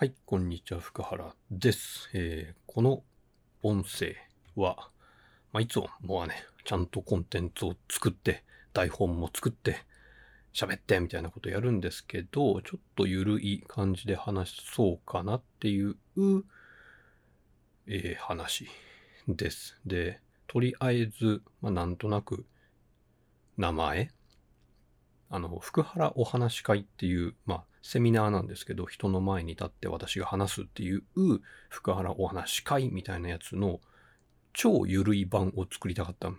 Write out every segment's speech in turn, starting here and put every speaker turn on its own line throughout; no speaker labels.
はい、こんにちは、福原です。えーこの音声は、まあ、いつももうね、ちゃんとコンテンツを作って、台本も作って、喋ってみたいなことやるんですけど、ちょっとゆるい感じで話そうかなっていう、えー話です。で、とりあえず、まあ、なんとなく、名前あの、福原お話会っていう、まあ、セミナーなんですけど、人の前に立って私が話すっていう、福原お話会みたいなやつの超ゆるい版を作りたかったん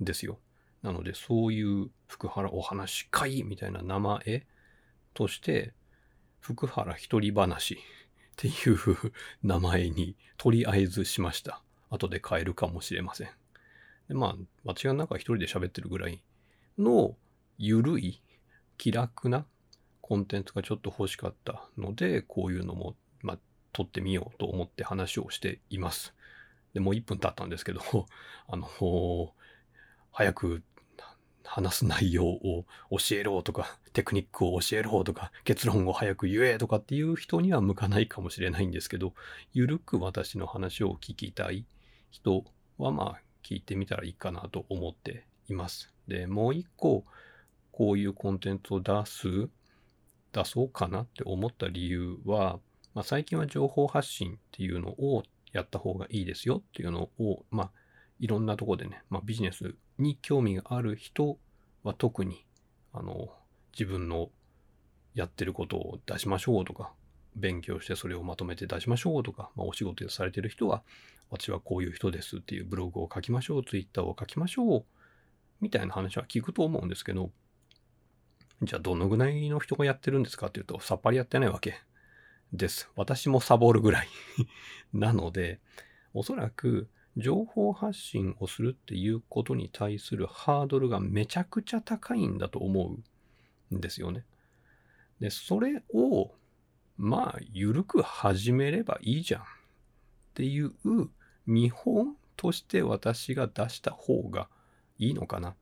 ですよ。なので、そういう福原お話会みたいな名前として、福原一人話っていう名前にとりあえずしました。後で変えるかもしれません。で、まあ、私がなんか一人で喋ってるぐらいのゆるい気楽なコンテンツがちょっと欲しかったので、こういうのも、まあ、撮ってみようと思って話をしています。で、もう1分経ったんですけど、あの、早く話す内容を教えろとか、テクニックを教えろとか、結論を早く言えとかっていう人には向かないかもしれないんですけど、ゆるく私の話を聞きたい人はまあ聞いてみたらいいかなと思っています。で、もう一個、こういうコンテンツを出す、出そうかなって思った理由は、まあ、最近は情報発信っていうのをやった方がいいですよっていうのを、まあ、いろんなところでね、まあ、ビジネスに興味がある人は特に、あの、自分のやってることを出しましょうとか、勉強してそれをまとめて出しましょうとか、まあ、お仕事されてる人は、私はこういう人ですっていうブログを書きましょう、ツイッターを書きましょう、みたいな話は聞くと思うんですけど、じゃあどのぐらいの人がやってるんですかっていうと、さっぱりやってないわけです。私もサボるぐらい。なので、おそらく情報発信をするっていうことに対するハードルがめちゃくちゃ高いんだと思うんですよね。で、それを、まあ、ゆるく始めればいいじゃんっていう見本として私が出した方がいいのかなっ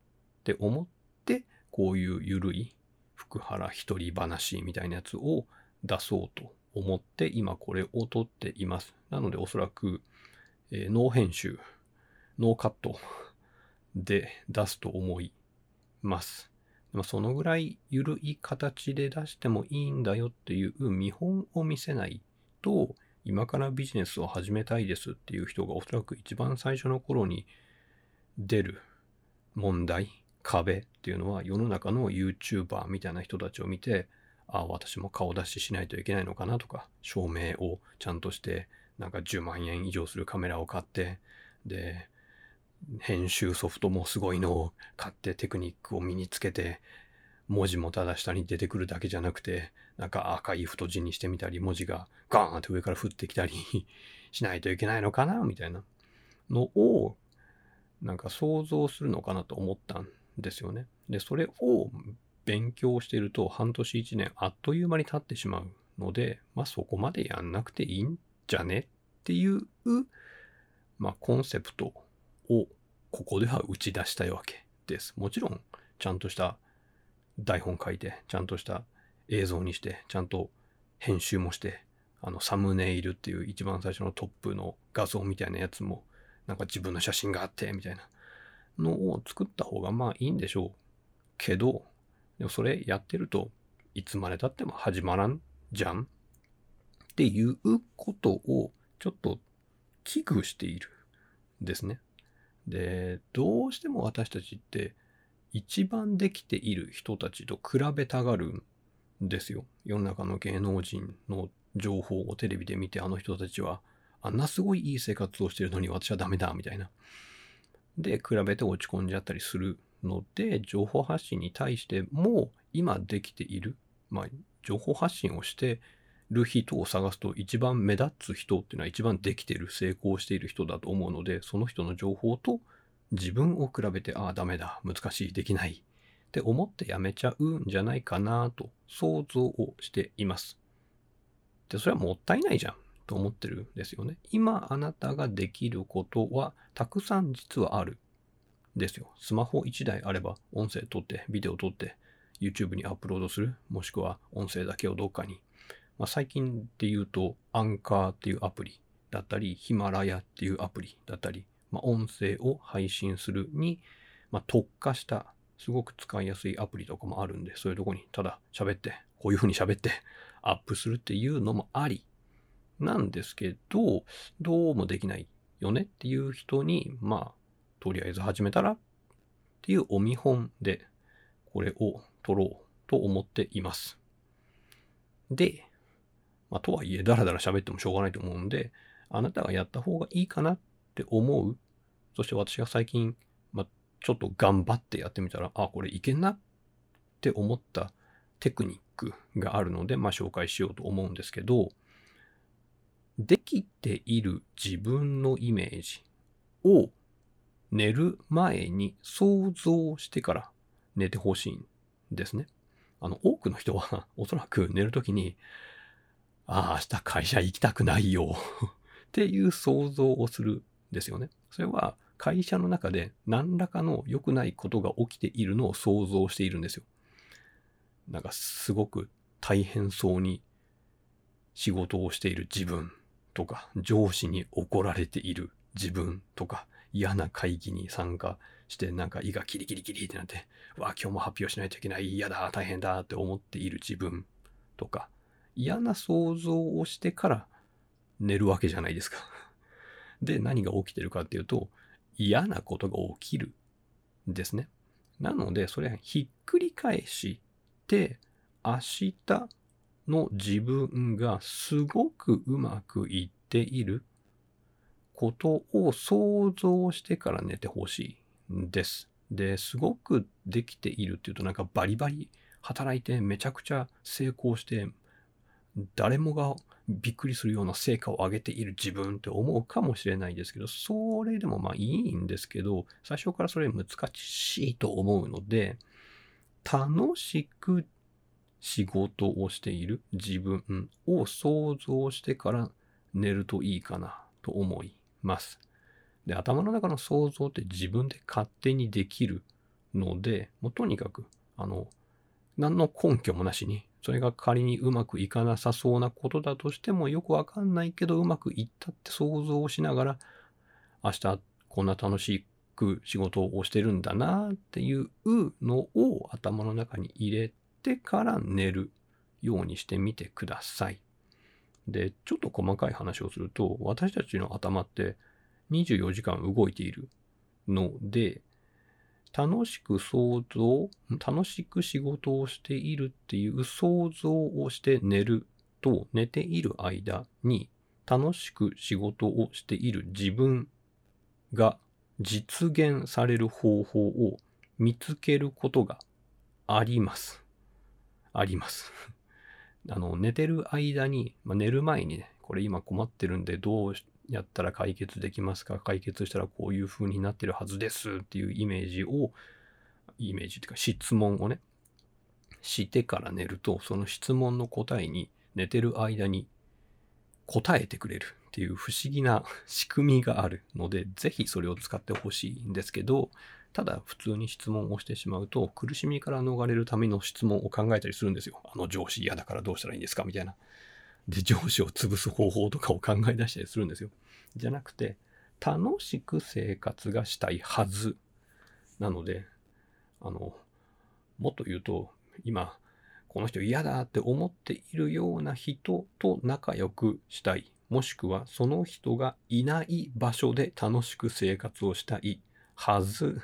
て思って、こういうゆるい福原一人話みたいなやつを出そうと思って今これを撮っています。なのでおそらく、えーノー編集、ノーカットで出すと思います。まあ、そのぐらいゆるい形で出してもいいんだよっていう見本を見せないと今からビジネスを始めたいですっていう人がおそらく一番最初の頃に出る問題、壁っていうのは世の中の YouTuber みたいな人たちを見て、ああ、私も顔出ししないといけないのかなとか、照明をちゃんとして、なんか10万円以上するカメラを買って、で、編集ソフトもすごいのを買ってテクニックを身につけて、文字もただ下に出てくるだけじゃなくて、なんか赤い太字にしてみたり、文字がガーンって上から降ってきたり しないといけないのかなみたいなのを、なんか想像するのかなと思ったんですよね。で、それを勉強してると半年一年あっという間に経ってしまうので、まあそこまでやんなくていいんじゃねっていう、まあコンセプトをここでは打ち出したいわけです。もちろん、ちゃんとした台本書いて、ちゃんとした映像にして、ちゃんと編集もして、あの、サムネイルっていう一番最初のトップの画像みたいなやつも、なんか自分の写真があって、みたいなのを作った方がまあいいんでしょうけど、でもそれやってるといつまで経っても始まらんじゃんっていうことをちょっと危惧しているですね。で、どうしても私たちって一番できている人たちと比べたがるんですよ。世の中の芸能人の情報をテレビで見てあの人たちはあんなすごいいい生活をしてるのに私はダメだみたいな。で、比べて落ち込んじゃったりするので、情報発信に対しても今できている、まあ、情報発信をしてる人を探すと一番目立つ人っていうのは一番できてる、成功している人だと思うので、その人の情報と自分を比べて、ああ、ダメだ、難しい、できないって思ってやめちゃうんじゃないかなと想像をしています。で、それはもったいないじゃん。と思ってるんですよね。今あなたができることはたくさん実はある。ですよ。スマホ1台あれば音声撮って、ビデオ撮って、YouTube にアップロードする。もしくは音声だけをどっかにまあ、最近で言うと、アンカーっていうアプリだったり、ヒマラヤっていうアプリだったり、まあ、音声を配信するに、まあ、特化したすごく使いやすいアプリとかもあるんで、そういうとこにただ喋って、こういう風に喋ってアップするっていうのもありなんですけど、どうもできないよねっていう人に、まあ、とりあえず始めたらっていうお見本で、これを撮ろうと思っています。で、まあ、とはいえ、だらだら喋ってもしょうがないと思うんで、あなたがやった方がいいかなって思う。そして私が最近、まあ、ちょっと頑張ってやってみたら、あ、これいけんなって思ったテクニックがあるので、まあ、紹介しようと思うんですけど、できている自分のイメージを寝る前に想像してから寝てほしいんですね。あの、多くの人は おそらく寝るときに、ああ、明日会社行きたくないよ っていう想像をするんですよね。それは会社の中で何らかの良くないことが起きているのを想像しているんですよ。なんかすごく大変そうに仕事をしている自分とか、上司に怒られている自分とか、嫌な会議に参加してなんか胃がキリキリキリってなって、わあ今日も発表しないといけない、嫌だ、大変だって思っている自分とか、嫌な想像をしてから寝るわけじゃないですか。で、何が起きてるかっていうと、嫌なことが起きるですね。なので、それはひっくり返して、明日の自分がすごくうまくいっていることを想像してから寝てほしいんです。で、すごくできているっていうとなんかバリバリ働いてめちゃくちゃ成功して誰もがびっくりするような成果を上げている自分って思うかもしれないですけど、それでもまあいいんですけど、最初からそれ難しいと思うので、楽しく仕事をしている自分を想像してから寝るといいかなと思います。で、頭の中の想像って自分で勝手にできるので、もうとにかく、あの、何の根拠もなしに、それが仮にうまくいかなさそうなことだとしてもよくわかんないけどうまくいったって想像をしながら明日こんな楽しく仕事をしてるんだなっていうのを頭の中に入れててから寝るようにしてみてください。で、ちょっと細かい話をすると私たちの頭って24時間動いているので楽しく想像、楽しく仕事をしているっていう想像をして寝ると寝ている間に楽しく仕事をしている自分が実現される方法を見つけることがあります。あります。あの、寝てる間に、まあ、寝る前にね、これ今困ってるんでどうやったら解決できますか？解決したらこういう風になってるはずですっていうイメージを、イメージっていうか質問をね、してから寝ると、その質問の答えに寝てる間に答えてくれるっていう不思議な仕組みがあるので、ぜひそれを使ってほしいんですけど、ただ普通に質問をしてしまうと、苦しみから逃れるための質問を考えたりするんですよ。あの上司嫌だからどうしたらいいんですかみたいな。で、上司を潰す方法とかを考え出したりするんですよ。じゃなくて、楽しく生活がしたいはず。なので、あの、もっと言うと、今、この人嫌だって思っているような人と仲良くしたい。もしくはその人がいない場所で楽しく生活をしたいはず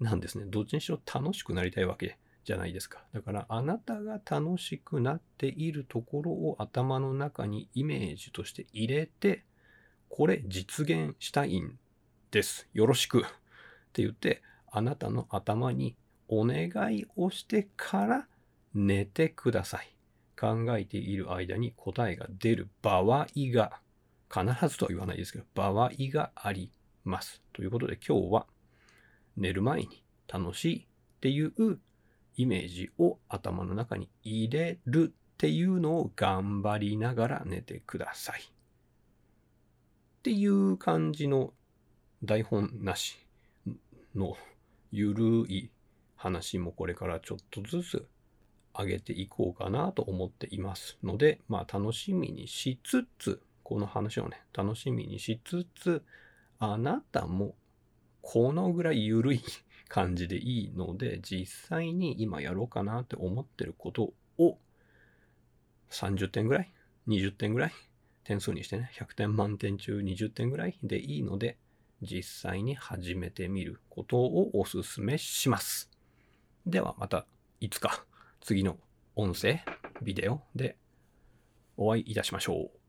なんですね。どっちにしろ楽しくなりたいわけじゃないですか。だからあなたが楽しくなっているところを頭の中にイメージとして入れて、これ実現したいんです。よろしく。って言って、あなたの頭にお願いをしてから寝てください。考えている間に答えが出る場合が、必ずとは言わないですけど、場合があります。ということで今日は寝る前に楽しいっていうイメージを頭の中に入れるっていうのを頑張りながら寝てください。っていう感じの台本なしのゆるい話もこれからちょっとずつ上げていこうかなと思っていますので、まあ楽しみにしつつ、この話をね、楽しみにしつつ、あなたもこのぐらい緩い感じでいいので、実際に今やろうかなって思ってることを30点ぐらい ?20 点ぐらい？点数にしてね、100点満点中20点ぐらいでいいので、実際に始めてみることをお勧めします。ではまたいつか次の音声、ビデオでお会いいたしましょう。